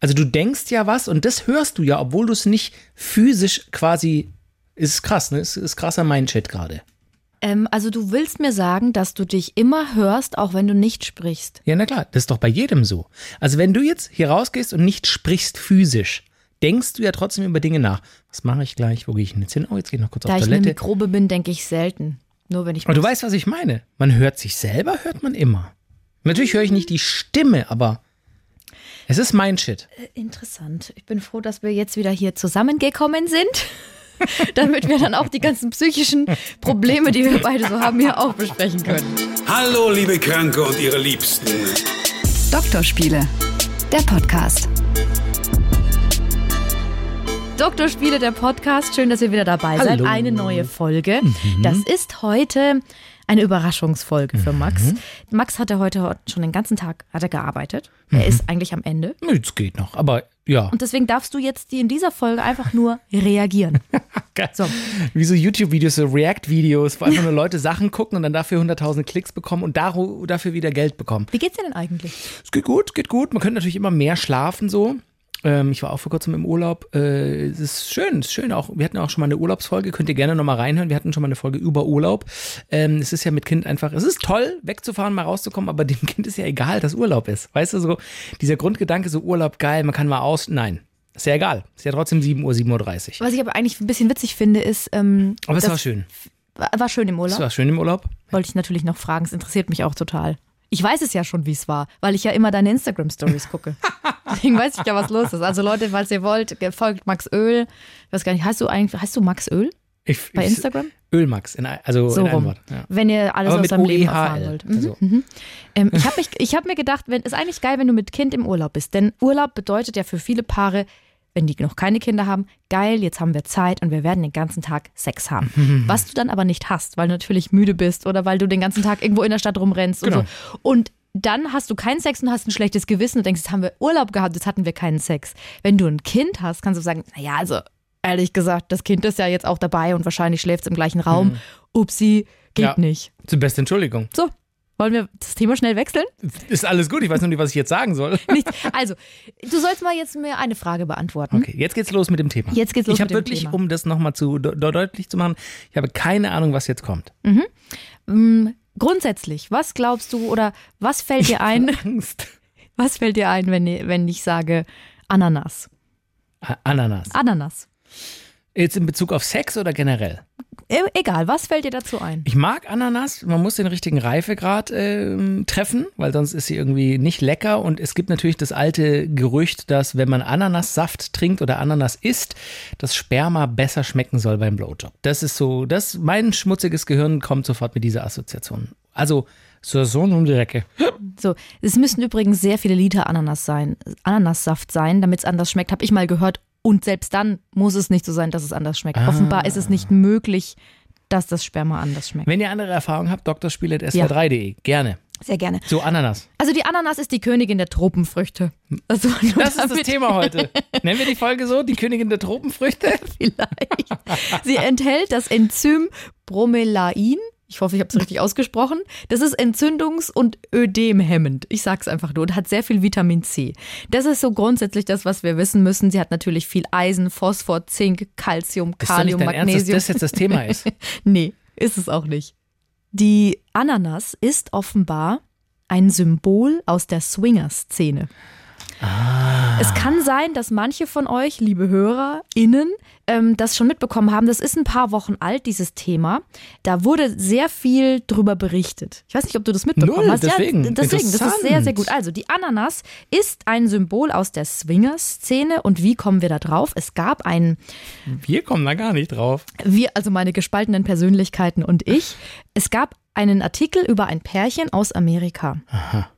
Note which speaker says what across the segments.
Speaker 1: Also du denkst ja was und das hörst du ja, obwohl du es nicht physisch quasi. Ist krass, ne? Ist, ist krasser Mindshit gerade.
Speaker 2: Ähm, also du willst mir sagen, dass du dich immer hörst, auch wenn du nicht sprichst.
Speaker 1: Ja, na klar, das ist doch bei jedem so. Also wenn du jetzt hier rausgehst und nicht sprichst physisch, denkst du ja trotzdem über Dinge nach. Was mache ich gleich? Wo gehe ich denn jetzt hin? Oh, jetzt gehe ich noch kurz
Speaker 2: Da
Speaker 1: auf
Speaker 2: ich eine
Speaker 1: Toilette.
Speaker 2: Mikrobe bin, denke ich selten. Nur wenn ich
Speaker 1: Aber du weißt, was ich meine. Man hört sich selber, hört man immer. Natürlich höre ich nicht die Stimme, aber es ist mein Shit.
Speaker 2: Interessant. Ich bin froh, dass wir jetzt wieder hier zusammengekommen sind. damit wir dann auch die ganzen psychischen Probleme, die wir beide so haben, hier auch besprechen können.
Speaker 3: Hallo, liebe Kranke und ihre Liebsten.
Speaker 4: Doktorspiele, der Podcast.
Speaker 2: Doktorspiele, der Podcast. Schön, dass ihr wieder dabei seid.
Speaker 1: Hallo.
Speaker 2: Eine neue Folge. Das ist heute eine Überraschungsfolge für Max. Max hatte heute schon den ganzen Tag hat er gearbeitet. Er ist eigentlich am Ende.
Speaker 1: Es geht noch, aber ja.
Speaker 2: Und deswegen darfst du jetzt in dieser Folge einfach nur reagieren. So.
Speaker 1: Wie so YouTube-Videos, so React-Videos, wo einfach nur Leute Sachen gucken und dann dafür 100.000 Klicks bekommen und dafür wieder Geld bekommen.
Speaker 2: Wie geht's dir denn eigentlich?
Speaker 1: Es geht gut, geht gut. Man könnte natürlich immer mehr schlafen so. Ähm, ich war auch vor kurzem im Urlaub. Äh, es ist schön, es ist schön auch. Wir hatten auch schon mal eine Urlaubsfolge, könnt ihr gerne nochmal reinhören. Wir hatten schon mal eine Folge über Urlaub. Ähm, es ist ja mit Kind einfach, es ist toll, wegzufahren, mal rauszukommen, aber dem Kind ist ja egal, dass Urlaub ist. Weißt du, so dieser Grundgedanke, so Urlaub geil, man kann mal aus. Nein, ist ja egal. Ist ja trotzdem 7 Uhr, 7.30 Uhr.
Speaker 2: Was ich aber eigentlich ein bisschen witzig finde, ist, ähm,
Speaker 1: Aber es war schön.
Speaker 2: war, war schön im
Speaker 1: Es
Speaker 2: Urlaub.
Speaker 1: war schön im Urlaub.
Speaker 2: Wollte ich natürlich noch fragen. Es interessiert mich auch total. Ich weiß es ja schon, wie es war, weil ich ja immer deine Instagram-Stories gucke. Deswegen weiß ich ja, was los ist. Also Leute, falls ihr wollt, folgt Max Öl. Ich weiß gar nicht, heißt du eigentlich, heißt du Max Öl
Speaker 1: Ich,
Speaker 2: bei
Speaker 1: ich-
Speaker 2: Instagram?
Speaker 1: Ölmax, in, also
Speaker 2: So
Speaker 1: in einem
Speaker 2: rum.
Speaker 1: Wort. Ja.
Speaker 2: Wenn ihr alles
Speaker 1: Aber
Speaker 2: aus
Speaker 1: mit
Speaker 2: seinem Leben
Speaker 1: OEHL.
Speaker 2: erfahren wollt. Mhm.
Speaker 1: Also,
Speaker 2: Ähm, ich habe hab mir gedacht, wenn, ist eigentlich geil, wenn du mit Kind im Urlaub bist. Denn Urlaub bedeutet ja für viele Paare, wenn die noch keine Kinder haben, geil, jetzt haben wir Zeit und wir werden den ganzen Tag Sex haben. Was du dann aber nicht hast, weil du natürlich müde bist oder weil du den ganzen Tag irgendwo in der Stadt rumrennst
Speaker 1: Genau.
Speaker 2: und so. Und dann hast du keinen Sex und hast ein schlechtes Gewissen und denkst, jetzt haben wir Urlaub gehabt, jetzt hatten wir keinen Sex. Wenn du ein Kind hast, kannst du sagen, naja, also ehrlich gesagt, das Kind ist ja jetzt auch dabei und wahrscheinlich schläft es im gleichen Raum. Upsi, geht
Speaker 1: Ja.
Speaker 2: nicht.
Speaker 1: zur besten Entschuldigung.
Speaker 2: So, wollen wir das Thema schnell wechseln?
Speaker 1: Ist alles gut, ich weiß nur nicht, was ich jetzt sagen soll.
Speaker 2: Nicht. Also, du sollst mal jetzt mir eine Frage beantworten.
Speaker 1: Okay, jetzt geht's los mit dem Thema.
Speaker 2: Jetzt geht's los
Speaker 1: Ich habe
Speaker 2: mit dem
Speaker 1: wirklich,
Speaker 2: Thema.
Speaker 1: um das nochmal zu de deutlich zu machen, ich habe keine Ahnung, was jetzt kommt.
Speaker 2: Mm, Grundsätzlich, was glaubst du oder was fällt dir ein,
Speaker 1: Angst.
Speaker 2: was fällt dir ein, wenn, wenn ich sage Ananas?
Speaker 1: Ananas.
Speaker 2: Ananas.
Speaker 1: Jetzt in Bezug auf Sex oder generell?
Speaker 2: E egal, was fällt dir dazu ein?
Speaker 1: Ich mag Ananas, man muss den richtigen Reifegrad ähm, treffen, weil sonst ist sie irgendwie nicht lecker. Und es gibt natürlich das alte Gerücht, dass wenn man Ananassaft trinkt oder Ananas isst, das Sperma besser schmecken soll beim Blowjob. Das ist so, das, mein schmutziges Gehirn kommt sofort mit dieser Assoziation. Also, so, so um die Ecke.
Speaker 2: So, es müssen übrigens sehr viele Liter Ananas sein, Ananassaft sein, damit es anders schmeckt, habe ich mal gehört. Und selbst dann muss es nicht so sein, dass es anders schmeckt. Offenbar ist es nicht möglich, dass das Sperma anders schmeckt.
Speaker 1: Wenn ihr andere Erfahrungen habt, drspiele.sw3.de. Gerne.
Speaker 2: Sehr gerne.
Speaker 1: So, Ananas.
Speaker 2: Also die Ananas ist die Königin der Tropenfrüchte. Also
Speaker 1: Das ist das Thema heute. Nennen wir die Folge so, die Königin der Tropenfrüchte?
Speaker 2: vielleicht. Sie enthält das Enzym Bromelain. Ich hoffe, ich habe es richtig ausgesprochen. Das ist entzündungs- und ödemhemmend. Ich sag's einfach nur und hat sehr viel Vitamin C. Das ist so grundsätzlich das, was wir wissen müssen. Sie hat natürlich viel Eisen, Phosphor, Zink, Calcium,
Speaker 1: nicht
Speaker 2: Kalium,
Speaker 1: dein Ernst, dass
Speaker 2: Magnesium.
Speaker 1: das jetzt das Thema ist?
Speaker 2: Nee, ist es auch nicht. Die Ananas ist offenbar ein Symbol aus der Swinger-Szene. Es kann sein, dass manche von euch, liebe HörerInnen, ähm, das schon mitbekommen haben. Das ist ein paar Wochen alt, dieses Thema. Da wurde sehr viel drüber berichtet. Ich weiß nicht, ob du das mitbekommen
Speaker 1: Null,
Speaker 2: hast.
Speaker 1: deswegen.
Speaker 2: Ja, deswegen, das ist sehr, sehr gut. Also, die Ananas ist ein Symbol aus der Swinger-Szene. Und wie kommen wir da drauf? Es gab einen
Speaker 1: Wir kommen da gar nicht drauf.
Speaker 2: wir, also meine gespaltenen Persönlichkeiten und ich. Es gab einen Artikel über ein Pärchen aus Amerika.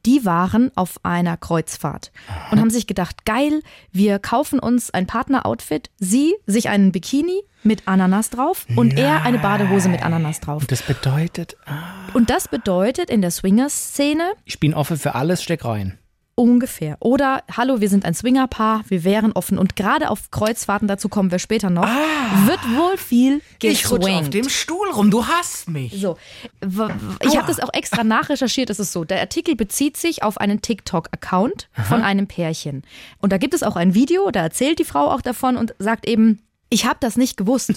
Speaker 2: Die waren auf einer Kreuzfahrt und haben sich gedacht, geil, wir kaufen uns ein Partneroutfit, sie sich einen Bikini mit Ananas drauf und er eine Badehose mit Ananas drauf.
Speaker 1: Und das bedeutet, ah,
Speaker 2: Und das bedeutet in der Swingers-Szene,
Speaker 1: ich bin offen für alles, steck rein.
Speaker 2: Ungefähr. Oder, hallo, wir sind ein Swingerpaar, wir wären offen. Und gerade auf Kreuzfahrten, dazu kommen wir später noch, wird wohl viel
Speaker 1: Ich rutsche auf dem Stuhl rum, du hasst mich.
Speaker 2: So, ich habe das auch extra nachrecherchiert. Es ist so, der Artikel bezieht sich auf einen TikTok-Account von einem Pärchen. Und da gibt es auch ein Video, da erzählt die Frau auch davon und sagt eben, ich habe das nicht gewusst.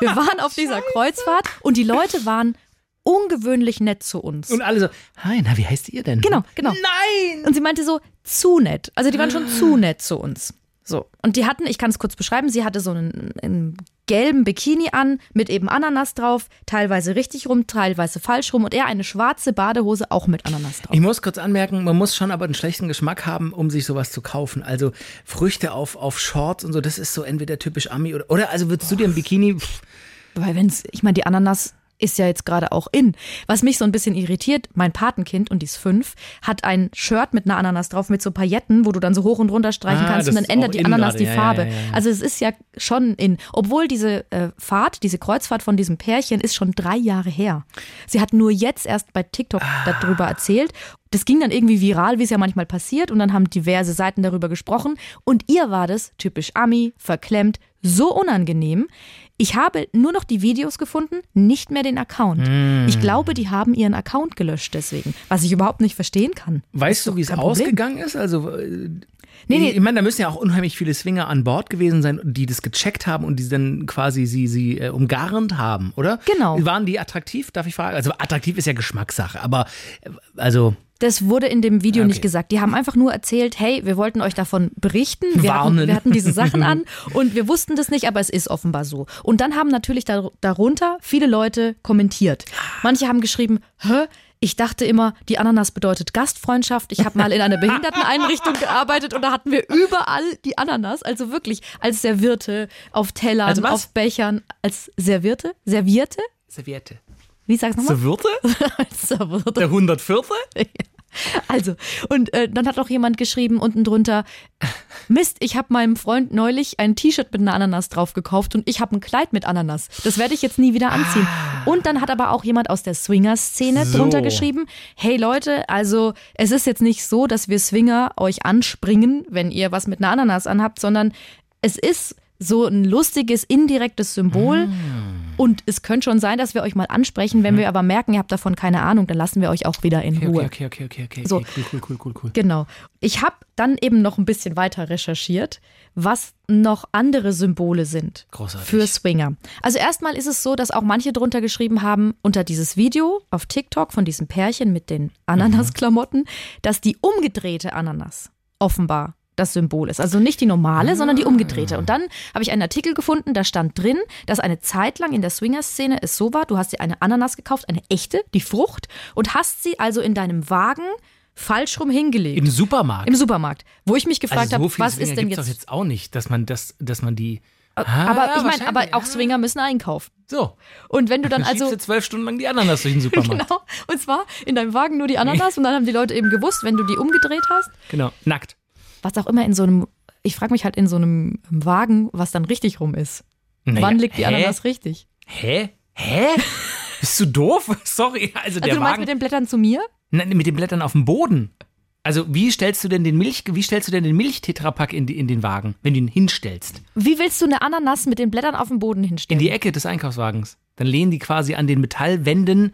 Speaker 2: Wir waren auf dieser Kreuzfahrt und die Leute waren ungewöhnlich nett zu uns.
Speaker 1: Und alle so, hi, na, wie heißt ihr denn?
Speaker 2: Genau, genau.
Speaker 1: Nein!
Speaker 2: Und sie meinte so, zu nett. Also die waren schon zu nett zu uns. So. Und die hatten, ich kann es kurz beschreiben, sie hatte so einen, einen gelben Bikini an mit eben Ananas drauf, teilweise richtig rum, teilweise falsch rum und er eine schwarze Badehose auch mit Ananas drauf.
Speaker 1: Ich muss kurz anmerken, man muss schon aber einen schlechten Geschmack haben, um sich sowas zu kaufen. Also Früchte auf, auf Shorts und so, das ist so entweder typisch Ami oder, oder also würdest du dir ein Bikini, pff,
Speaker 2: Weil wenn's, ich meine, die Ananas ist ja jetzt gerade auch in. Was mich so ein bisschen irritiert, mein Patenkind, und die ist fünf, hat ein Shirt mit einer Ananas drauf, mit so Pailletten, wo du dann so hoch und runter streichen
Speaker 1: Ah,
Speaker 2: kannst und dann ändert die Ananas
Speaker 1: gerade.
Speaker 2: die Farbe.
Speaker 1: ja, ja, ja.
Speaker 2: Also es ist ja schon in. Obwohl diese äh, Fahrt, diese Kreuzfahrt von diesem Pärchen ist schon drei Jahre her. Sie hat nur jetzt erst bei TikTok
Speaker 1: Ah.
Speaker 2: darüber erzählt. Das ging dann irgendwie viral, wie es ja manchmal passiert, und dann haben diverse Seiten darüber gesprochen. Und ihr war das, typisch Ami, verklemmt, so unangenehm. Ich habe nur noch die Videos gefunden, nicht mehr den Account.
Speaker 1: Hm.
Speaker 2: Ich glaube, die haben ihren Account gelöscht deswegen, was ich überhaupt nicht verstehen kann.
Speaker 1: weißt du, wie es ausgegangen ist? Also, äh,
Speaker 2: Nee, nee.
Speaker 1: ich meine, da müssen ja auch unheimlich viele Swinger an Bord gewesen sein, die das gecheckt haben und die dann quasi sie, sie äh, umgarnt haben, oder?
Speaker 2: Genau.
Speaker 1: Waren die attraktiv, darf ich fragen? Also attraktiv ist ja Geschmackssache, aber äh, also
Speaker 2: Das wurde in dem Video
Speaker 1: Okay.
Speaker 2: nicht gesagt. Die haben einfach nur erzählt, hey, wir wollten euch davon berichten. Wir,
Speaker 1: Warnen.
Speaker 2: hatten, wir hatten diese Sachen an und wir wussten das nicht, aber es ist offenbar so. Und dann haben natürlich dar darunter viele Leute kommentiert. Manche haben geschrieben, hä? Ich dachte immer, die Ananas bedeutet Gastfreundschaft. Ich habe mal in einer Behinderteneinrichtung gearbeitet und da hatten wir überall die Ananas, also wirklich als Servierte, auf Tellern,
Speaker 1: Als was?
Speaker 2: auf Bechern, als Servierte, Servierte?
Speaker 1: Serviette.
Speaker 2: Wie sag's nochmal?
Speaker 1: Serviette?
Speaker 2: Als Serviette.
Speaker 1: Der 104.
Speaker 2: Also, und äh, dann hat noch jemand geschrieben unten drunter, Mist, ich habe meinem Freund neulich ein T-Shirt mit einer Ananas drauf gekauft und ich habe ein Kleid mit Ananas. Das werde ich jetzt nie wieder anziehen. Und dann hat aber auch jemand aus der Swinger-Szene
Speaker 1: So.
Speaker 2: drunter geschrieben, hey Leute, also es ist jetzt nicht so, dass wir Swinger euch anspringen, wenn ihr was mit einer Ananas anhabt, sondern es ist so ein lustiges, indirektes Symbol. Und es könnte schon sein, dass wir euch mal ansprechen. Wenn wir aber merken, ihr habt davon keine Ahnung, dann lassen wir euch auch wieder in Ruhe.
Speaker 1: Okay, okay, okay, okay, okay.
Speaker 2: So.
Speaker 1: okay. Cool, cool, cool, cool, cool.
Speaker 2: Genau. Ich habe dann eben noch ein bisschen weiter recherchiert, was noch andere Symbole sind
Speaker 1: Großartig.
Speaker 2: für Swinger. Also erstmal ist es so, dass auch manche drunter geschrieben haben, unter dieses Video auf TikTok von diesem Pärchen mit den Ananasklamotten, dass die umgedrehte Ananas offenbar das Symbol ist. Also nicht die normale, sondern die umgedrehte. Und dann habe ich einen Artikel gefunden, da stand drin, dass eine Zeit lang in der Swinger-Szene es so war, du hast dir eine Ananas gekauft, eine echte, die Frucht, und hast sie also in deinem Wagen falsch rum hingelegt.
Speaker 1: Im Supermarkt.
Speaker 2: Im Supermarkt, wo ich mich gefragt
Speaker 1: also so
Speaker 2: habe, was
Speaker 1: Swinger
Speaker 2: ist denn jetzt.
Speaker 1: doch jetzt auch nicht, dass man das, dass man die.
Speaker 2: aber
Speaker 1: Ah,
Speaker 2: ich meine, aber auch
Speaker 1: ah.
Speaker 2: Swinger müssen einkaufen.
Speaker 1: So.
Speaker 2: Und wenn du dann
Speaker 1: Dann
Speaker 2: also
Speaker 1: du zwölf Stunden lang die Ananas durch den Supermarkt.
Speaker 2: genau, und zwar in deinem Wagen nur die Ananas und dann haben die Leute eben gewusst, wenn du die umgedreht hast,
Speaker 1: genau. Nackt.
Speaker 2: Was auch immer in so einem, ich frage mich halt in so einem Wagen, was dann richtig rum ist.
Speaker 1: Naja,
Speaker 2: Wann liegt die
Speaker 1: hä?
Speaker 2: Ananas richtig?
Speaker 1: Hä? Hä? Bist du doof? Sorry. Also der
Speaker 2: Also du meinst
Speaker 1: Wagen.
Speaker 2: mit den Blättern zu mir?
Speaker 1: Nein, mit den Blättern auf dem Boden. Also wie stellst du denn den Milch, wie stellst du denn den Milchtetrapack in, die, in den Wagen, wenn du ihn hinstellst?
Speaker 2: Wie willst du eine Ananas mit den Blättern auf dem Boden
Speaker 1: In
Speaker 2: hinstellen?
Speaker 1: die Ecke des Einkaufswagens. Dann lehnen die quasi an den Metallwänden.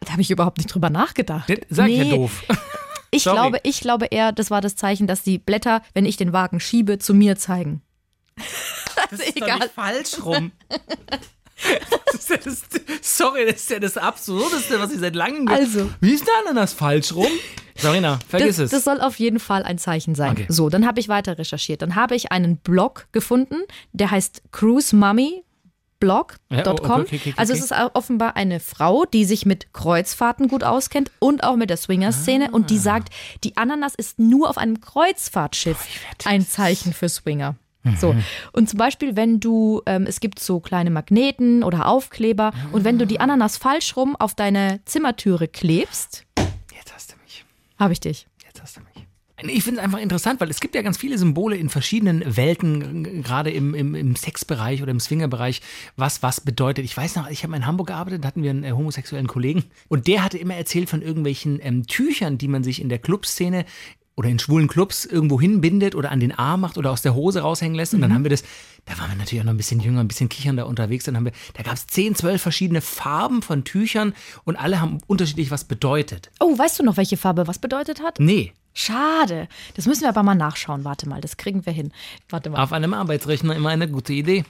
Speaker 2: da habe ich überhaupt nicht drüber nachgedacht.
Speaker 1: Das Sag ich
Speaker 2: Nee,
Speaker 1: ja doof.
Speaker 2: Ich
Speaker 1: Sorry.
Speaker 2: glaube, ich glaube eher, das war das Zeichen, dass die Blätter, wenn ich den Wagen schiebe, zu mir zeigen.
Speaker 1: Das
Speaker 2: ist doch nicht
Speaker 1: falsch rum. Das ist ja das, sorry, das ist ja das Absurdeste, was ich seit langem
Speaker 2: Also.
Speaker 1: Wie ist der Ananas falsch rum? Sarina, vergiss
Speaker 2: das,
Speaker 1: es.
Speaker 2: das soll auf jeden Fall ein Zeichen sein.
Speaker 1: Okay.
Speaker 2: So, dann habe ich weiter recherchiert. Dann habe ich einen Blog gefunden, der heißt Cruise Mummy. Blog.com.
Speaker 1: Ja, oh, okay, okay, okay,
Speaker 2: Also es ist offenbar eine Frau, die sich mit Kreuzfahrten gut auskennt und auch mit der Swinger-Szene und
Speaker 1: Ah.
Speaker 2: die sagt, die Ananas ist nur auf einem Kreuzfahrtschiff ein Zeichen für Swinger. So.
Speaker 1: Mhm.
Speaker 2: Und zum Beispiel, wenn du, ähm, es gibt so kleine Magneten oder Aufkleber und wenn du die Ananas falsch rum auf deine Zimmertüre klebst,
Speaker 1: Jetzt hast du mich.
Speaker 2: habe ich dich.
Speaker 1: Jetzt hast du mich. Ich finde es einfach interessant, weil es gibt ja ganz viele Symbole in verschiedenen Welten, gerade im, im, im Sexbereich oder im Swingerbereich, was was bedeutet. Ich weiß noch, ich habe in Hamburg gearbeitet, da hatten wir einen äh, homosexuellen Kollegen und der hatte immer erzählt von irgendwelchen ähm, Tüchern, die man sich in der Clubszene oder in schwulen Clubs irgendwo hinbindet oder an den Arm macht oder aus der Hose raushängen lässt. Und
Speaker 2: Mhm.
Speaker 1: dann haben wir das, da waren wir natürlich auch noch ein bisschen jünger, ein bisschen kichernder unterwegs. Dann haben wir, da gab es 10, 12 verschiedene Farben von Tüchern und alle haben unterschiedlich was bedeutet.
Speaker 2: Oh, weißt du noch, welche Farbe was bedeutet hat?
Speaker 1: Nee,
Speaker 2: Schade. Das müssen wir aber mal nachschauen. Warte mal, das kriegen wir hin. Warte mal.
Speaker 1: auf einem Arbeitsrechner immer eine gute Idee.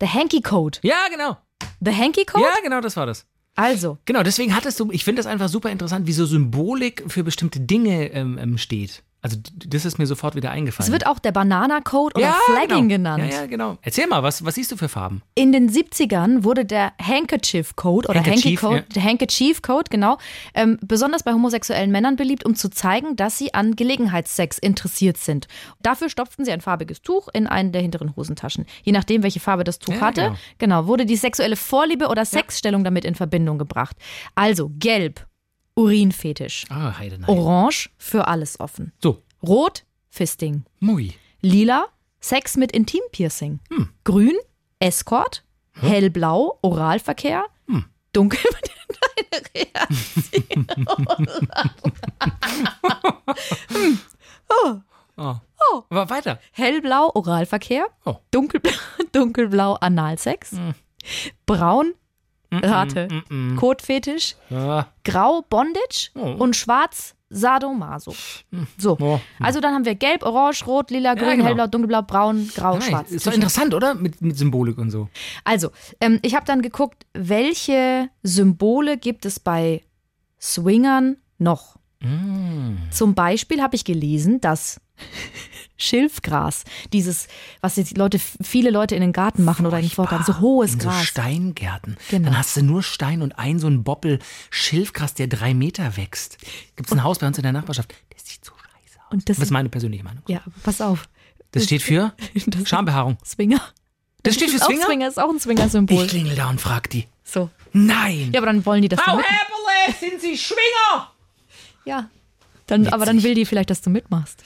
Speaker 2: The Hanky Code.
Speaker 1: Ja, genau.
Speaker 2: The Hanky Code?
Speaker 1: Ja, genau, das war das.
Speaker 2: Also,
Speaker 1: Genau, deswegen hattest du, ich finde das einfach super interessant, wie so Symbolik für bestimmte Dinge ähm, ähm, steht. Also das ist mir sofort wieder eingefallen.
Speaker 2: es wird auch der Banana Code oder
Speaker 1: ja,
Speaker 2: Flagging
Speaker 1: genau.
Speaker 2: genannt.
Speaker 1: Ja, ja, genau. Erzähl mal, was, was siehst du für Farben?
Speaker 2: In den 70ern wurde der Handkerchief Code oder Hanky
Speaker 1: Handkerchief,
Speaker 2: Code,
Speaker 1: ja.
Speaker 2: Handkerchief genau, ähm, besonders bei homosexuellen Männern beliebt, um zu zeigen, dass sie an Gelegenheitssex interessiert sind. Dafür stopften sie ein farbiges Tuch in einen der hinteren Hosentaschen. Je nachdem, welche Farbe das Tuch
Speaker 1: Ja,
Speaker 2: hatte,
Speaker 1: genau.
Speaker 2: genau, wurde die sexuelle Vorliebe oder Sexstellung damit in Verbindung gebracht. Also gelb, Urinfetisch.
Speaker 1: Ah, Heidenheim.
Speaker 2: Orange, für alles offen.
Speaker 1: So,
Speaker 2: Rot, Fisting.
Speaker 1: Mui.
Speaker 2: Lila, Sex mit Intimpiercing.
Speaker 1: Hm.
Speaker 2: Grün, Escort. Hellblau, Oralverkehr.
Speaker 1: Hm.
Speaker 2: Dunkel, deine Reaktion. Hm. oh.
Speaker 1: Oh. Aber weiter.
Speaker 2: Hellblau, Oralverkehr.
Speaker 1: Oh.
Speaker 2: Dunkelblau, dunkelblau Analsex.
Speaker 1: Hm.
Speaker 2: Braun, Rate, Kotfetisch.
Speaker 1: Ah,
Speaker 2: Grau, Bondage.
Speaker 1: Oh.
Speaker 2: Und schwarz, Sadomaso. So,
Speaker 1: Oh.
Speaker 2: also dann haben wir gelb, orange, rot, lila, grün,
Speaker 1: genau.
Speaker 2: hellblau, dunkelblau, braun, grau,
Speaker 1: nein,
Speaker 2: schwarz.
Speaker 1: ist doch interessant, oder? Mit, mit Symbolik und so.
Speaker 2: Also, ähm, ich habe dann geguckt, welche Symbole gibt es bei Swingern noch? Zum Beispiel habe ich gelesen, dass Schilfgras, dieses, was jetzt Leute, viele Leute in den Garten machen oder in den Vorgarten, so hohes
Speaker 1: In so
Speaker 2: Gras.
Speaker 1: Steingärten.
Speaker 2: Genau.
Speaker 1: Dann hast du nur Stein und ein so ein Boppel Schilfgras, der drei Meter wächst. Gibt es ein Haus bei uns in der Nachbarschaft. Der sieht so scheiße aus.
Speaker 2: Und das,
Speaker 1: Das ist meine persönliche Meinung.
Speaker 2: ja, pass auf,
Speaker 1: Das steht für
Speaker 2: Das-
Speaker 1: Schambehaarung.
Speaker 2: Swinger.
Speaker 1: Das steht für Swinger?
Speaker 2: Swinger, ist auch ein Swinger-Symbol.
Speaker 1: Ich klingel da und frag die.
Speaker 2: So.
Speaker 1: Nein.
Speaker 2: Ja, aber dann wollen die das
Speaker 1: Frau. Häberle, sind Sie Schwinger?
Speaker 2: Ja. Dann, aber dann will die vielleicht, dass du mitmachst.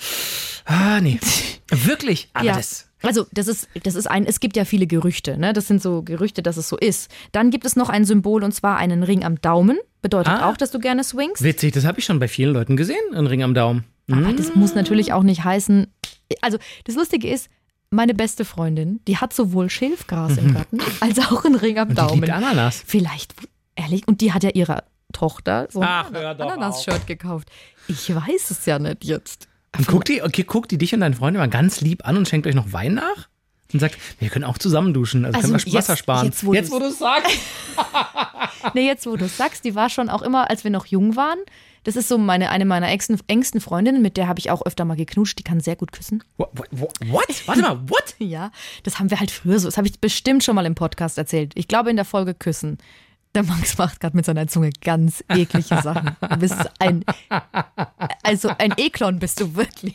Speaker 1: Ah, nee. Wirklich? Aber
Speaker 2: ja.
Speaker 1: das.
Speaker 2: Also, das ist, das ist ein, es gibt ja viele Gerüchte, ne? Das sind so Gerüchte, dass es so ist. Dann gibt es noch ein Symbol und zwar einen Ring am Daumen. Bedeutet
Speaker 1: Ah.
Speaker 2: auch, dass du gerne swingst.
Speaker 1: Witzig, das habe ich schon bei vielen Leuten gesehen. Ein Ring am Daumen.
Speaker 2: Aber das muss natürlich auch nicht heißen. Also, das Lustige ist, meine beste Freundin, die hat sowohl Schilfgras im Garten als auch einen Ring am
Speaker 1: Die
Speaker 2: Daumen.
Speaker 1: liebt Ananas.
Speaker 2: Vielleicht, ehrlich, und die hat ja ihrer Tochter so ein
Speaker 1: Ach,
Speaker 2: Ananas-Shirt gekauft. Ich weiß es ja nicht jetzt.
Speaker 1: Und guckt die, okay, guckt die dich und deine Freunde mal ganz lieb an und schenkt euch noch Wein nach? Und sagt, wir können auch zusammen duschen, also,
Speaker 2: Also
Speaker 1: können wir
Speaker 2: jetzt-
Speaker 1: Wasser sparen.
Speaker 2: jetzt, wo
Speaker 1: jetzt, wo du es sagst.
Speaker 2: Nee, jetzt wo du es sagst, die war schon auch immer, als wir noch jung waren. Das ist so meine, eine meiner engsten, engsten Freundinnen, mit der habe ich auch öfter mal geknutscht. Die kann sehr gut küssen.
Speaker 1: What? what, what? Warte mal, what?
Speaker 2: Ja, das haben wir halt früher so. Das habe ich bestimmt schon mal im Podcast erzählt. Ich glaube in der Folge Küssen. Der Max macht gerade mit seiner Zunge ganz eklige Sachen. Du bist ein, also ein Eklon bist du wirklich.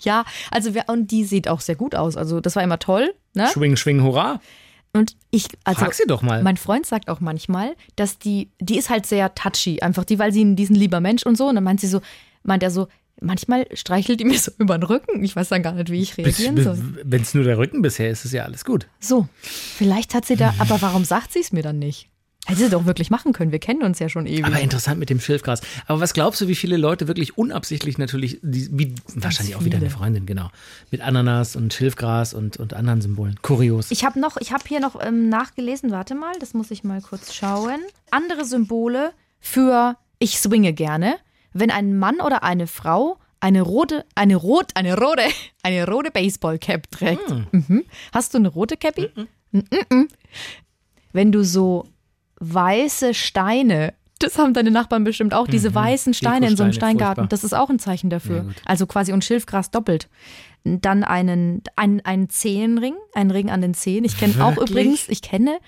Speaker 2: Ja, also wir, und die sieht auch sehr gut aus. Also das war immer toll. Ne?
Speaker 1: Schwing, schwing, hurra.
Speaker 2: Und ich, also
Speaker 1: Frag sie doch mal.
Speaker 2: mein Freund sagt auch manchmal, dass die, die ist halt sehr touchy, einfach die, weil sie diesen lieber Mensch und so. Und dann meint sie so, meint er so, manchmal streichelt die mir so über den Rücken. Ich weiß dann gar nicht, wie ich reagieren soll.
Speaker 1: Wenn es nur der Rücken bisher ist, ist ja alles gut.
Speaker 2: So, vielleicht hat sie da, aber warum sagt sie es mir dann nicht? Hätte sie doch wirklich machen können. Wir kennen uns ja schon ewig.
Speaker 1: Aber interessant mit dem Schilfgras. Aber was glaubst du, wie viele Leute wirklich unabsichtlich natürlich, die, wie, wahrscheinlich auch wieder
Speaker 2: viele.
Speaker 1: eine Freundin, genau, mit Ananas und Schilfgras und, und anderen Symbolen. Kurios.
Speaker 2: Ich habe noch, ich habe hier noch ähm, nachgelesen, warte mal, das muss ich mal kurz schauen. Andere Symbole für ich swinge gerne, wenn ein Mann oder eine Frau eine rote, eine rot, eine rote, eine rote Baseballcap trägt. Mhm. Hast du eine rote Cappy? Mhm. Wenn du so weiße Steine, das haben deine Nachbarn bestimmt auch, diese weißen Steine in so einem Steingarten,
Speaker 1: furchtbar.
Speaker 2: das ist auch ein Zeichen dafür.
Speaker 1: Ja,
Speaker 2: also quasi und Schilfgras doppelt. Dann einen, einen, einen Zehenring, einen Ring an den Zehen. Ich kenne auch übrigens, ich kenne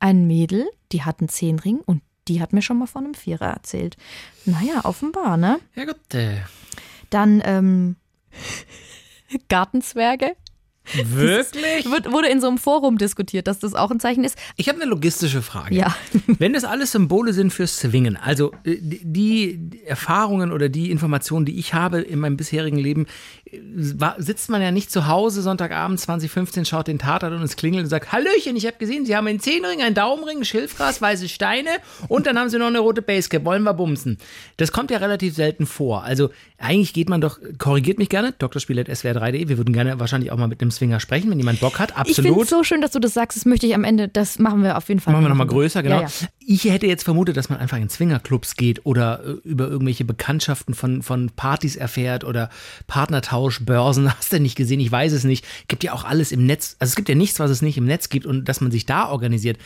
Speaker 2: ein Mädel, die hat einen Zehenring und die hat mir schon mal von einem Vierer erzählt. Naja, offenbar, ne?
Speaker 1: Ja gut. Äh.
Speaker 2: Dann ähm, Gartenzwerge.
Speaker 1: Wirklich?
Speaker 2: Wird, wurde in so einem Forum diskutiert, dass das auch ein Zeichen ist.
Speaker 1: Ich habe eine logistische Frage.
Speaker 2: Ja.
Speaker 1: Wenn das alles Symbole sind für Swingen, also äh, die Erfahrungen oder die Informationen, die ich habe in meinem bisherigen Leben, äh, sitzt man ja nicht zu Hause Sonntagabend 2015, schaut den Tatort und es klingelt und sagt, Hallöchen, ich habe gesehen, Sie haben einen Zehnring, einen Daumenring, Schilfgras, weiße Steine und dann haben Sie noch eine rote Basecap, wollen wir bumsen. Das kommt ja relativ selten vor. Also eigentlich geht man doch, korrigiert mich gerne, drspiel.swr3.de, wir würden gerne wahrscheinlich auch mal mit einem Swinger sprechen, wenn jemand Bock hat,
Speaker 2: Ich finde
Speaker 1: absolut.
Speaker 2: es so schön, dass du das sagst. Das möchte ich am Ende, das machen wir auf jeden Fall.
Speaker 1: Machen wir nochmal größer, genau.
Speaker 2: Ja, ja.
Speaker 1: Ich hätte jetzt vermutet, dass man einfach in Swingerclubs geht oder äh, über irgendwelche Bekanntschaften von, von Partys erfährt oder Partnertausch, Börsen. Hast du nicht gesehen? Ich weiß es nicht. Gibt ja auch alles im Netz. Also es gibt ja nichts, was es nicht im Netz gibt und dass man sich da organisiert.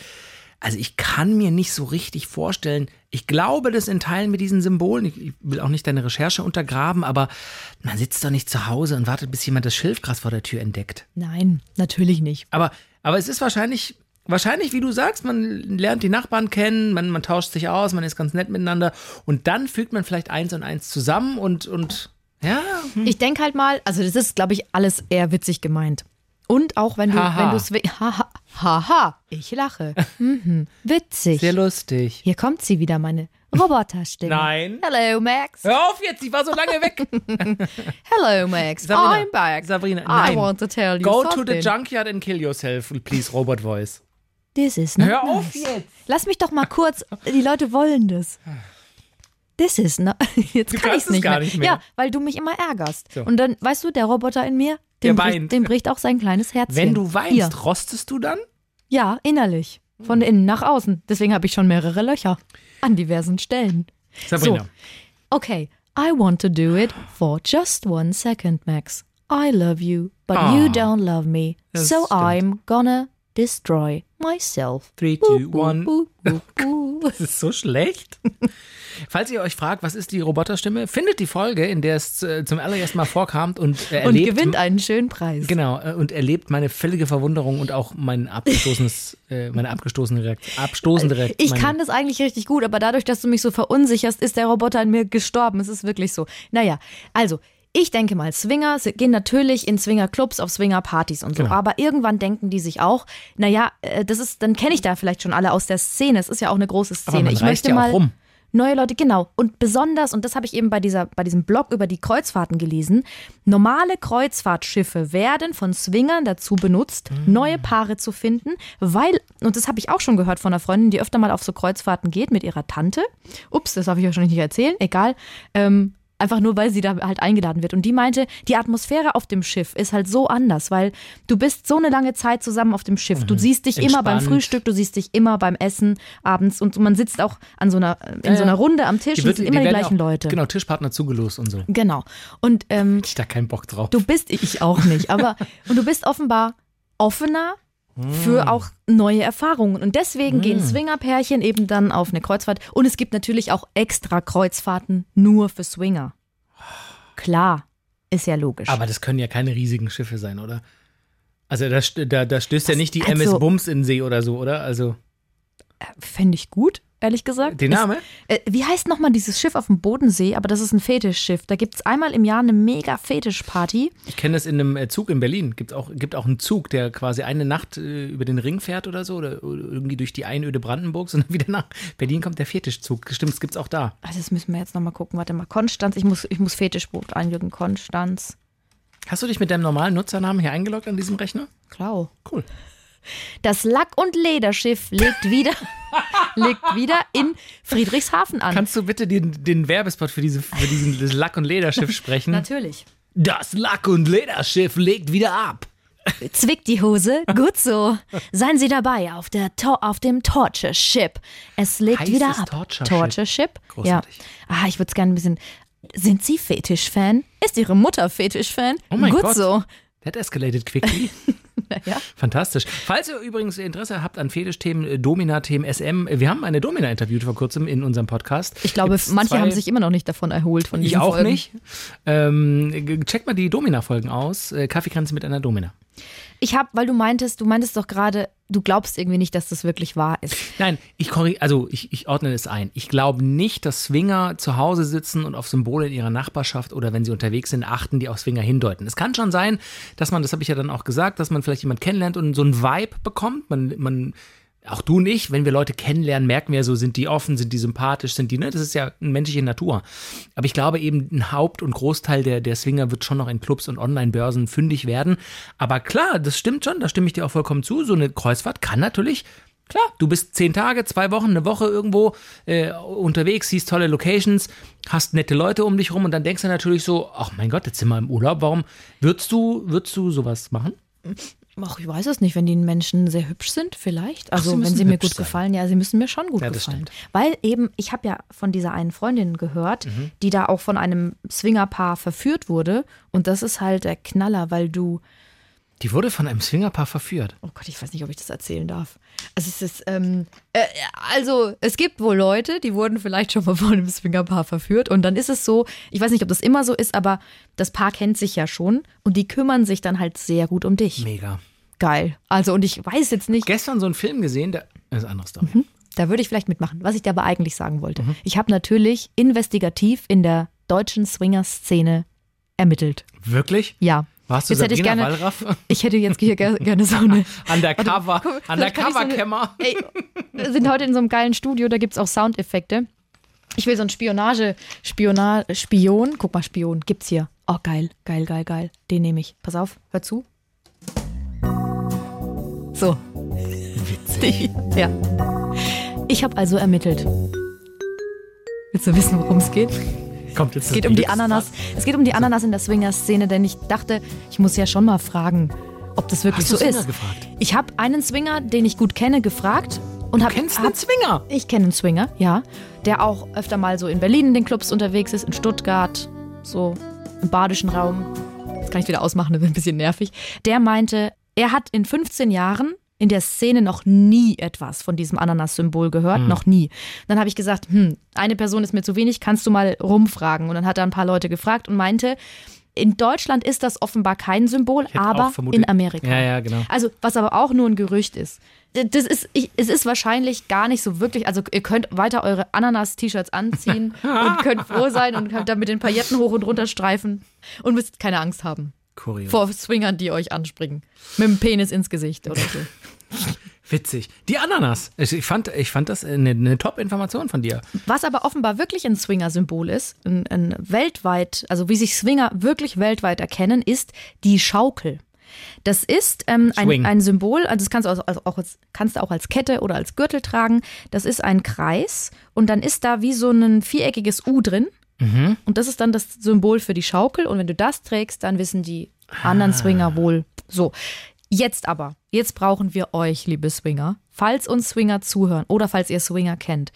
Speaker 1: Also ich kann mir nicht so richtig vorstellen. Ich glaube das in Teilen mit diesen Symbolen. Ich, ich will auch nicht deine Recherche untergraben, aber man sitzt doch nicht zu Hause und wartet, bis jemand das Schilfgras vor der Tür entdeckt.
Speaker 2: Nein, natürlich nicht.
Speaker 1: Aber, aber es ist wahrscheinlich, wahrscheinlich, wie du sagst, man lernt die Nachbarn kennen, man, man tauscht sich aus, man ist ganz nett miteinander und dann fügt man vielleicht eins und eins zusammen und, und ja,
Speaker 2: Ich denke halt mal, also das ist, glaube ich, alles eher witzig gemeint. Und auch wenn du,
Speaker 1: Haha.
Speaker 2: wenn du Swi- haha, ich lache. Mhm. Witzig.
Speaker 1: sehr lustig.
Speaker 2: Hier kommt sie wieder, meine Roboterstimme.
Speaker 1: Nein.
Speaker 2: Hello, Max.
Speaker 1: Hör auf jetzt, ich war so lange weg.
Speaker 2: Hello, Max.
Speaker 1: Sabrina,
Speaker 2: I'm back.
Speaker 1: Sabrina,
Speaker 2: I
Speaker 1: nein.
Speaker 2: want to tell you
Speaker 1: Go to
Speaker 2: something.
Speaker 1: the junkyard and kill yourself, please, Robot Voice.
Speaker 2: This is not
Speaker 1: Hör auf
Speaker 2: nice.
Speaker 1: jetzt.
Speaker 2: Lass mich doch mal kurz, die Leute wollen das. This is not, jetzt
Speaker 1: Du
Speaker 2: kann ich
Speaker 1: es
Speaker 2: nicht,
Speaker 1: gar
Speaker 2: mehr.
Speaker 1: nicht mehr.
Speaker 2: Ja, weil du mich immer ärgerst.
Speaker 1: So.
Speaker 2: Und dann, weißt du, der Roboter in mir,
Speaker 1: Der
Speaker 2: dem, bricht,
Speaker 1: weint.
Speaker 2: dem bricht auch sein kleines Herz.
Speaker 1: Wenn du weinst,
Speaker 2: Hier.
Speaker 1: rostest du dann?
Speaker 2: Ja, innerlich. Von innen nach außen. Deswegen habe ich schon mehrere Löcher an diversen Stellen.
Speaker 1: Sabrina.
Speaker 2: So. Okay, I want to do it for just one second, Max. I love you, but you
Speaker 1: Ah.
Speaker 2: don't love me. So
Speaker 1: stimmt.
Speaker 2: I'm gonna destroy myself.
Speaker 1: Three, two, one.
Speaker 2: Uh, uh, uh.
Speaker 1: Das ist so schlecht. Falls ihr euch fragt, was ist die Roboterstimme, findet die Folge, in der es äh, zum allerersten Mal vorkam und äh,
Speaker 2: Und
Speaker 1: erlebt.
Speaker 2: gewinnt einen schönen Preis.
Speaker 1: Genau, äh, und erlebt meine völlige Verwunderung und auch mein abgestoßenes, meine abgestoßene Reaktion. Abstoßende Reaktion.
Speaker 2: Ich kann das eigentlich richtig gut, aber dadurch, dass du mich so verunsicherst, ist der Roboter in mir gestorben. Es ist wirklich so. Naja, also. Ich denke mal, Swinger gehen natürlich in Swingerclubs, auf Swingerpartys und so.
Speaker 1: Genau.
Speaker 2: Aber irgendwann denken die sich auch, naja, äh, das ist, dann kenne ich da vielleicht schon alle aus der Szene. Es ist ja auch eine große Szene.
Speaker 1: man
Speaker 2: ich möchte
Speaker 1: ja
Speaker 2: mal
Speaker 1: rum.
Speaker 2: neue Leute, genau. Und besonders, und das habe ich eben bei dieser, bei diesem Blog über die Kreuzfahrten gelesen, normale Kreuzfahrtschiffe werden von Swingern dazu benutzt, neue Paare zu finden, weil, und das habe ich auch schon gehört von einer Freundin, die öfter mal auf so Kreuzfahrten geht mit ihrer Tante. Ups, das darf ich wahrscheinlich nicht erzählen, egal. Ähm, Einfach nur, weil sie da halt eingeladen wird. Und die meinte, die Atmosphäre auf dem Schiff ist halt so anders, weil du bist so eine lange Zeit zusammen auf dem Schiff. Du siehst dich immer beim
Speaker 1: Mhm. Entspannt.
Speaker 2: Frühstück, du siehst dich immer beim Essen abends und man sitzt auch an so einer, in so einer Runde am Tisch und es sind immer die,
Speaker 1: werden
Speaker 2: gleichen
Speaker 1: auch,
Speaker 2: Leute.
Speaker 1: Genau, Tischpartner zugelost und so.
Speaker 2: Genau. Und ähm,
Speaker 1: Ich da keinen Bock drauf.
Speaker 2: du bist, ich auch nicht, aber und du bist offenbar offener. Für auch neue Erfahrungen. Und deswegen gehen Swingerpärchen eben dann auf eine Kreuzfahrt. Und es gibt natürlich auch extra Kreuzfahrten nur für Swinger. Klar, ist ja logisch.
Speaker 1: Aber das können ja keine riesigen Schiffe sein, oder? Also da, da, da stößt ja nicht die
Speaker 2: also-
Speaker 1: MS Bums in See oder so, oder? Also
Speaker 2: Fände ich gut, ehrlich gesagt.
Speaker 1: den Name?
Speaker 2: Es, äh, wie heißt nochmal dieses Schiff auf dem Bodensee? Aber das ist ein Fetischschiff. Da gibt es einmal im Jahr eine mega Fetischparty.
Speaker 1: Ich kenne das in einem äh, Zug in Berlin. Gibt auch, gibt auch einen Zug, der quasi eine Nacht äh, über den Ring fährt oder so, oder, irgendwie durch die Einöde Brandenburgs und dann wieder nach Berlin kommt der Fetischzug. Stimmt, das gibt's auch da.
Speaker 2: Ah, das müssen wir jetzt nochmal gucken. Warte mal. Konstanz, ich muss, ich muss Fetischbuch einloggen. Konstanz.
Speaker 1: Hast du dich mit deinem normalen Nutzernamen hier eingeloggt an diesem Rechner?
Speaker 2: Klau.
Speaker 1: Cool.
Speaker 2: Das Lack- und Lederschiff legt wieder, legt wieder in Friedrichshafen an.
Speaker 1: Kannst du bitte den, den Werbespot für, diese, für diesen Lack- und Lederschiff sprechen?
Speaker 2: Natürlich.
Speaker 1: Das Lack- und Lederschiff legt wieder ab.
Speaker 2: Zwickt die Hose? Gut so. Seien Sie dabei auf, der Tor auf dem Torture Ship. Es legt
Speaker 1: Heißt
Speaker 2: wieder
Speaker 1: es
Speaker 2: ab.
Speaker 1: Torture Ship?
Speaker 2: Torture Ship?
Speaker 1: Großartig.
Speaker 2: Ja. Ah, ich würde es gerne ein bisschen. Sind Sie Fetisch-Fan? Ist Ihre Mutter Fetisch-Fan?
Speaker 1: Oh mein
Speaker 2: Gut
Speaker 1: Gott.
Speaker 2: so.
Speaker 1: That escalated quickly.
Speaker 2: Ja.
Speaker 1: Fantastisch. Falls ihr übrigens Interesse habt an Fetischthemen, äh, Domina-Themen, SM, wir haben eine Domina interviewt vor kurzem in unserem Podcast.
Speaker 2: Ich glaube,
Speaker 1: Gibt's
Speaker 2: manche haben sich immer noch nicht davon erholt von
Speaker 1: Ich auch
Speaker 2: Folgen.
Speaker 1: nicht. Ähm, checkt mal die Domina-Folgen aus. Äh, Kaffeekränze mit einer Domina.
Speaker 2: Ich habe, weil du meintest, du meintest doch gerade, du glaubst irgendwie nicht, dass das wirklich wahr ist.
Speaker 1: Nein, ich also ich, ich ordne es ein. Ich glaube nicht, dass Swinger zu Hause sitzen und auf Symbole in ihrer Nachbarschaft oder wenn sie unterwegs sind, achten, die auf Swinger hindeuten. Es kann schon sein, dass man, das habe ich ja dann auch gesagt, dass man vielleicht jemand kennenlernt und so einen Vibe bekommt. Man, man, auch du und ich, wenn wir Leute kennenlernen, merken wir so, sind die offen, sind die sympathisch, sind die, ne? Das ist ja eine menschliche Natur. Aber ich glaube eben, ein Haupt- und Großteil der, der Swinger wird schon noch in Clubs und Online-Börsen fündig werden. Aber klar, das stimmt schon, da stimme ich dir auch vollkommen zu. So eine Kreuzfahrt kann natürlich Klar, du bist zehn Tage, zwei Wochen, eine Woche irgendwo äh, unterwegs, siehst tolle Locations, hast nette Leute um dich rum und dann denkst du natürlich so, ach mein Gott, jetzt sind wir im Urlaub, warum würdest du, würdest du sowas machen?
Speaker 2: Ach, ich weiß es nicht, wenn die Menschen sehr hübsch sind, vielleicht. Also
Speaker 1: sie
Speaker 2: wenn sie mir gut
Speaker 1: sein.
Speaker 2: gefallen, ja, sie müssen mir schon gut
Speaker 1: Ja,
Speaker 2: gefallen.
Speaker 1: stimmt.
Speaker 2: Weil eben, ich habe ja von dieser einen Freundin gehört,
Speaker 1: Mhm.
Speaker 2: die da auch von einem Swingerpaar verführt wurde. Und das ist halt der Knaller, weil du,
Speaker 1: Die wurde von einem Swingerpaar verführt.
Speaker 2: oh Gott, ich weiß nicht, ob ich das erzählen darf. Also es ist, ähm, äh, also es gibt wohl Leute, die wurden vielleicht schon mal von einem Swingerpaar verführt. Und dann ist es so, ich weiß nicht, ob das immer so ist, aber das Paar kennt sich ja schon und die kümmern sich dann halt sehr gut um dich.
Speaker 1: Mega.
Speaker 2: Geil. Also und ich weiß jetzt nicht.
Speaker 1: Gestern so einen Film gesehen, der das ist eine andere Story.
Speaker 2: Mhm. Da würde ich vielleicht mitmachen. Was ich dir aber eigentlich sagen wollte. Ich habe natürlich investigativ in der deutschen Swinger-Szene ermittelt.
Speaker 1: Wirklich?
Speaker 2: Ja.
Speaker 1: Warst du
Speaker 2: Jetzt hätte ich
Speaker 1: Sabrina
Speaker 2: gerne,
Speaker 1: Wallraff?
Speaker 2: ich hätte jetzt hier ger- gerne so eine.
Speaker 1: Undercover,
Speaker 2: Warte, guck, so eine-
Speaker 1: Undercover-Kämmer.
Speaker 2: Ey, wir sind heute in so einem geilen Studio, da gibt es auch Soundeffekte. Ich will so einen Spionage, Spiona, Spion. Guck mal, Spion, gibt's hier. Oh, geil, geil, geil, geil. Den nehme ich. Pass auf, hör zu. So. Witzig. Ja. Ich habe also ermittelt. Willst du wissen, worum es geht?
Speaker 1: Kommt jetzt
Speaker 2: Es geht um die Ananas. Es geht um die Ananas in der Swinger-Szene, denn ich dachte, ich muss ja schon mal fragen, ob das wirklich
Speaker 1: Hast du
Speaker 2: so ist.
Speaker 1: gefragt?
Speaker 2: Ich habe einen Swinger, den ich gut kenne, gefragt und habe
Speaker 1: Kennst du
Speaker 2: hab,
Speaker 1: einen Swinger?
Speaker 2: ich kenne einen Swinger, ja, der auch öfter mal so in Berlin in den Clubs unterwegs ist, in Stuttgart, so im badischen Raum. Das kann ich wieder ausmachen, das ist ein bisschen nervig. Der meinte, er hat in 15 Jahren in der Szene noch nie etwas von diesem Ananas-Symbol gehört, noch nie. Dann habe ich gesagt, hm, eine Person ist mir zu wenig, kannst du mal rumfragen? Und dann hat er ein paar Leute gefragt und meinte, in Deutschland ist das offenbar kein Symbol, aber in Amerika.
Speaker 1: Ja, ja, genau.
Speaker 2: Also, was aber auch nur ein Gerücht ist. Das ist, ich, es ist wahrscheinlich gar nicht so wirklich, also ihr könnt weiter eure Ananas-T-Shirts anziehen und könnt froh sein und könnt da mit den Pailletten hoch und runter streifen und müsst keine Angst haben
Speaker 1: Kurios.
Speaker 2: vor Swingern, die euch anspringen. Mit dem Penis ins Gesicht oder so.
Speaker 1: Witzig. Die Ananas. Ich fand, ich fand das eine, eine Top-Information von dir.
Speaker 2: Was aber offenbar wirklich ein Swinger-Symbol ist, ein, ein weltweit, also wie sich Swinger wirklich weltweit erkennen, ist die Schaukel. Das ist ähm, ein, ein Symbol, also das kannst du also auch als, kannst du auch als Kette oder als Gürtel tragen. Das ist ein Kreis und dann ist da wie so ein viereckiges U drin. Und das ist dann das Symbol für die Schaukel. Und wenn du das trägst, dann wissen die anderen Swinger wohl so. Jetzt aber, jetzt brauchen wir euch, liebe Swinger. Falls uns Swinger zuhören oder falls ihr Swinger kennt,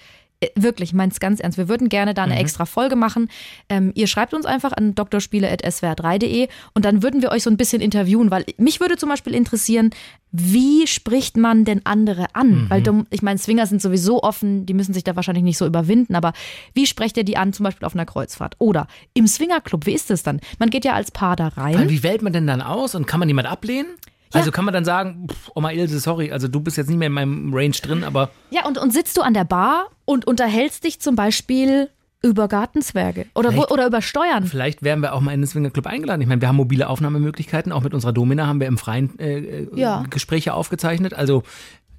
Speaker 2: wirklich, ich meine es ganz ernst. Wir würden gerne da eine extra Folge machen. Ähm, ihr schreibt uns einfach an drspiele.swr3.de und dann würden wir euch so ein bisschen interviewen, weil mich würde zum Beispiel interessieren, wie spricht man denn andere an? Weil du, ich meine, Swinger sind sowieso offen, die müssen sich da wahrscheinlich nicht so überwinden, aber wie sprecht ihr die an, zum Beispiel auf einer Kreuzfahrt? Oder im Swingerclub, wie ist es dann? Man geht ja als Paar da
Speaker 1: Weil,
Speaker 2: rein.
Speaker 1: wie wählt man denn dann aus und kann man jemand ablehnen? Also kann man dann sagen, pff, Oma Ilse, sorry, also du bist jetzt nicht mehr in meinem Range drin, aber
Speaker 2: Ja, und, und sitzt du an der Bar und unterhältst dich zum Beispiel über Gartenzwerge oder, wo, oder über Steuern.
Speaker 1: vielleicht wären wir auch mal in den Swingerclub eingeladen. Ich meine, wir haben mobile Aufnahmemöglichkeiten, auch mit unserer Domina haben wir im Freien äh, äh,
Speaker 2: Ja.
Speaker 1: Gespräche aufgezeichnet. Also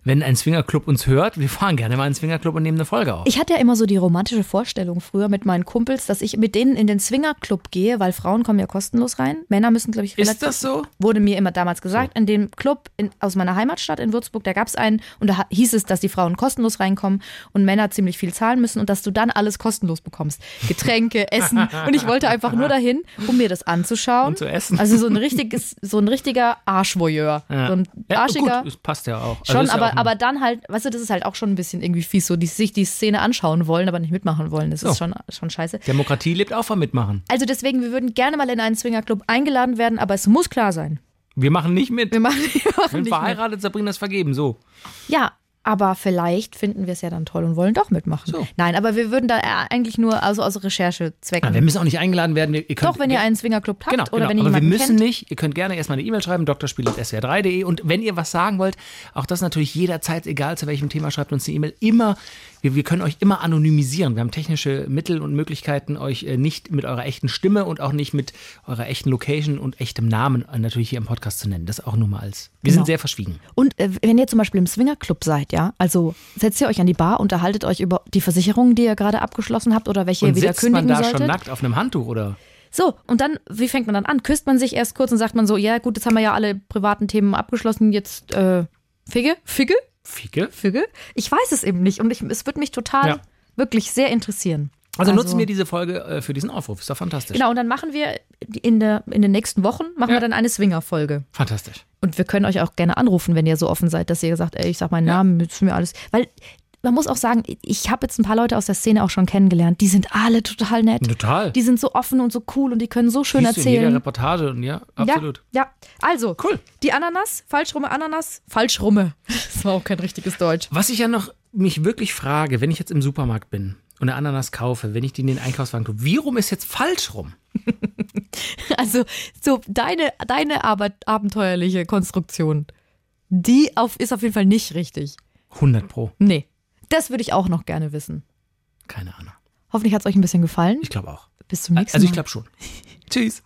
Speaker 1: wenn ein Swingerclub uns hört, wir fahren gerne mal in den Swingerclub und nehmen eine Folge auf.
Speaker 2: Ich hatte ja immer so die romantische Vorstellung früher mit meinen Kumpels, dass ich mit denen in den Swingerclub gehe, weil Frauen kommen ja kostenlos rein. Männer müssen, glaube ich, relativ.
Speaker 1: Ist das so?
Speaker 2: Wurde mir immer damals gesagt. In dem Club in, aus meiner Heimatstadt in Würzburg, da gab es einen und da hieß es, dass die Frauen kostenlos reinkommen und Männer ziemlich viel zahlen müssen und dass du dann alles kostenlos bekommst. Getränke, Essen. Und ich wollte einfach nur dahin, um mir das anzuschauen.
Speaker 1: Und zu essen.
Speaker 2: Also so ein richtiges, so ein richtiger Arschvoyeur.
Speaker 1: Ja.
Speaker 2: So ein
Speaker 1: ja,
Speaker 2: arschiger.
Speaker 1: gut, das passt ja auch. Also
Speaker 2: Schon,
Speaker 1: ja
Speaker 2: aber, aber dann halt, weißt du, das ist halt auch schon ein bisschen irgendwie fies, so die sich die Szene anschauen wollen, aber nicht mitmachen wollen. Das
Speaker 1: So.
Speaker 2: ist schon, schon scheiße.
Speaker 1: Demokratie lebt auch vom Mitmachen.
Speaker 2: Also deswegen, wir würden gerne mal in einen Swingerclub eingeladen werden, aber es muss klar sein.
Speaker 1: Wir machen nicht mit.
Speaker 2: Wir machen, wir
Speaker 1: Wir
Speaker 2: machen
Speaker 1: sind
Speaker 2: nicht
Speaker 1: verheiratet, Sabrina ist vergeben, so.
Speaker 2: Ja, Aber vielleicht finden wir es ja dann toll und wollen doch mitmachen.
Speaker 1: So.
Speaker 2: Nein, aber wir würden da äh, eigentlich nur also aus Recherchezwecken.
Speaker 1: Ja, wir müssen auch nicht eingeladen werden. Ihr könnt,
Speaker 2: doch, wenn ihr einen Swingerclub habt
Speaker 1: Genau,
Speaker 2: oder
Speaker 1: genau.
Speaker 2: wenn ihr
Speaker 1: aber wir müssen
Speaker 2: kennt.
Speaker 1: nicht. Ihr könnt gerne erstmal eine E-Mail schreiben, drspiel.swr3.de. Und wenn ihr was sagen wollt, auch das natürlich jederzeit, egal zu welchem Thema, schreibt uns eine E-Mail. Immer, wir, wir können euch immer anonymisieren. Wir haben technische Mittel und Möglichkeiten, euch äh, nicht mit eurer echten Stimme und auch nicht mit eurer echten Location und echtem Namen äh, natürlich hier im Podcast zu nennen. Das auch nur mal als. Wir
Speaker 2: Genau.
Speaker 1: sind sehr verschwiegen.
Speaker 2: Und äh, wenn ihr zum Beispiel im Swingerclub seid, ja, also setzt ihr euch an die Bar, unterhaltet euch über die Versicherungen, die ihr gerade abgeschlossen habt oder welche
Speaker 1: Und
Speaker 2: ihr wieder
Speaker 1: sitzt man
Speaker 2: kündigen
Speaker 1: da
Speaker 2: solltet.
Speaker 1: schon nackt auf einem Handtuch oder?
Speaker 2: So, und dann, wie fängt man dann an? Küsst man sich erst kurz und sagt man so, ja gut, jetzt haben wir ja alle privaten Themen abgeschlossen, jetzt äh, Figge? Figge?
Speaker 1: Ficke?
Speaker 2: Figge? Ich weiß es eben nicht und ich, es würde mich total
Speaker 1: Ja.
Speaker 2: wirklich sehr interessieren.
Speaker 1: Also, nutzen wir diese Folge äh, für diesen Aufruf. Ist doch fantastisch.
Speaker 2: Genau, und dann machen wir in, der, in den nächsten Wochen machen
Speaker 1: Ja.
Speaker 2: wir dann eine Swinger-Folge.
Speaker 1: Fantastisch.
Speaker 2: Und wir können euch auch gerne anrufen, wenn ihr so offen seid, dass ihr sagt, ey, ich sag meinen Namen, müssen wir alles. Weil man muss auch sagen, ich habe jetzt ein paar Leute aus der Szene auch schon kennengelernt, die sind alle total nett.
Speaker 1: Total.
Speaker 2: Die sind so offen und so cool und die können so schön
Speaker 1: Siehst du in jeder
Speaker 2: erzählen.
Speaker 1: Reportage und ja, absolut.
Speaker 2: Ja, ja. Also,
Speaker 1: Cool.
Speaker 2: die Ananas, falschrumme Ananas, falschrumme. Das war auch kein richtiges Deutsch.
Speaker 1: Was ich ja noch mich wirklich frage, wenn ich jetzt im Supermarkt bin und eine Ananas kaufe, wenn ich die in den Einkaufswagen tue, wie rum ist jetzt falsch rum?
Speaker 2: Also, so deine, deine aber abenteuerliche Konstruktion, die auf, ist auf jeden Fall nicht richtig.
Speaker 1: 100 pro.
Speaker 2: Nee. Das würde ich auch noch gerne wissen.
Speaker 1: Keine Ahnung.
Speaker 2: Hoffentlich hat es euch ein bisschen gefallen.
Speaker 1: Ich glaube auch.
Speaker 2: Bis zum nächsten
Speaker 1: Also ich
Speaker 2: Mal.
Speaker 1: glaube schon. Tschüss.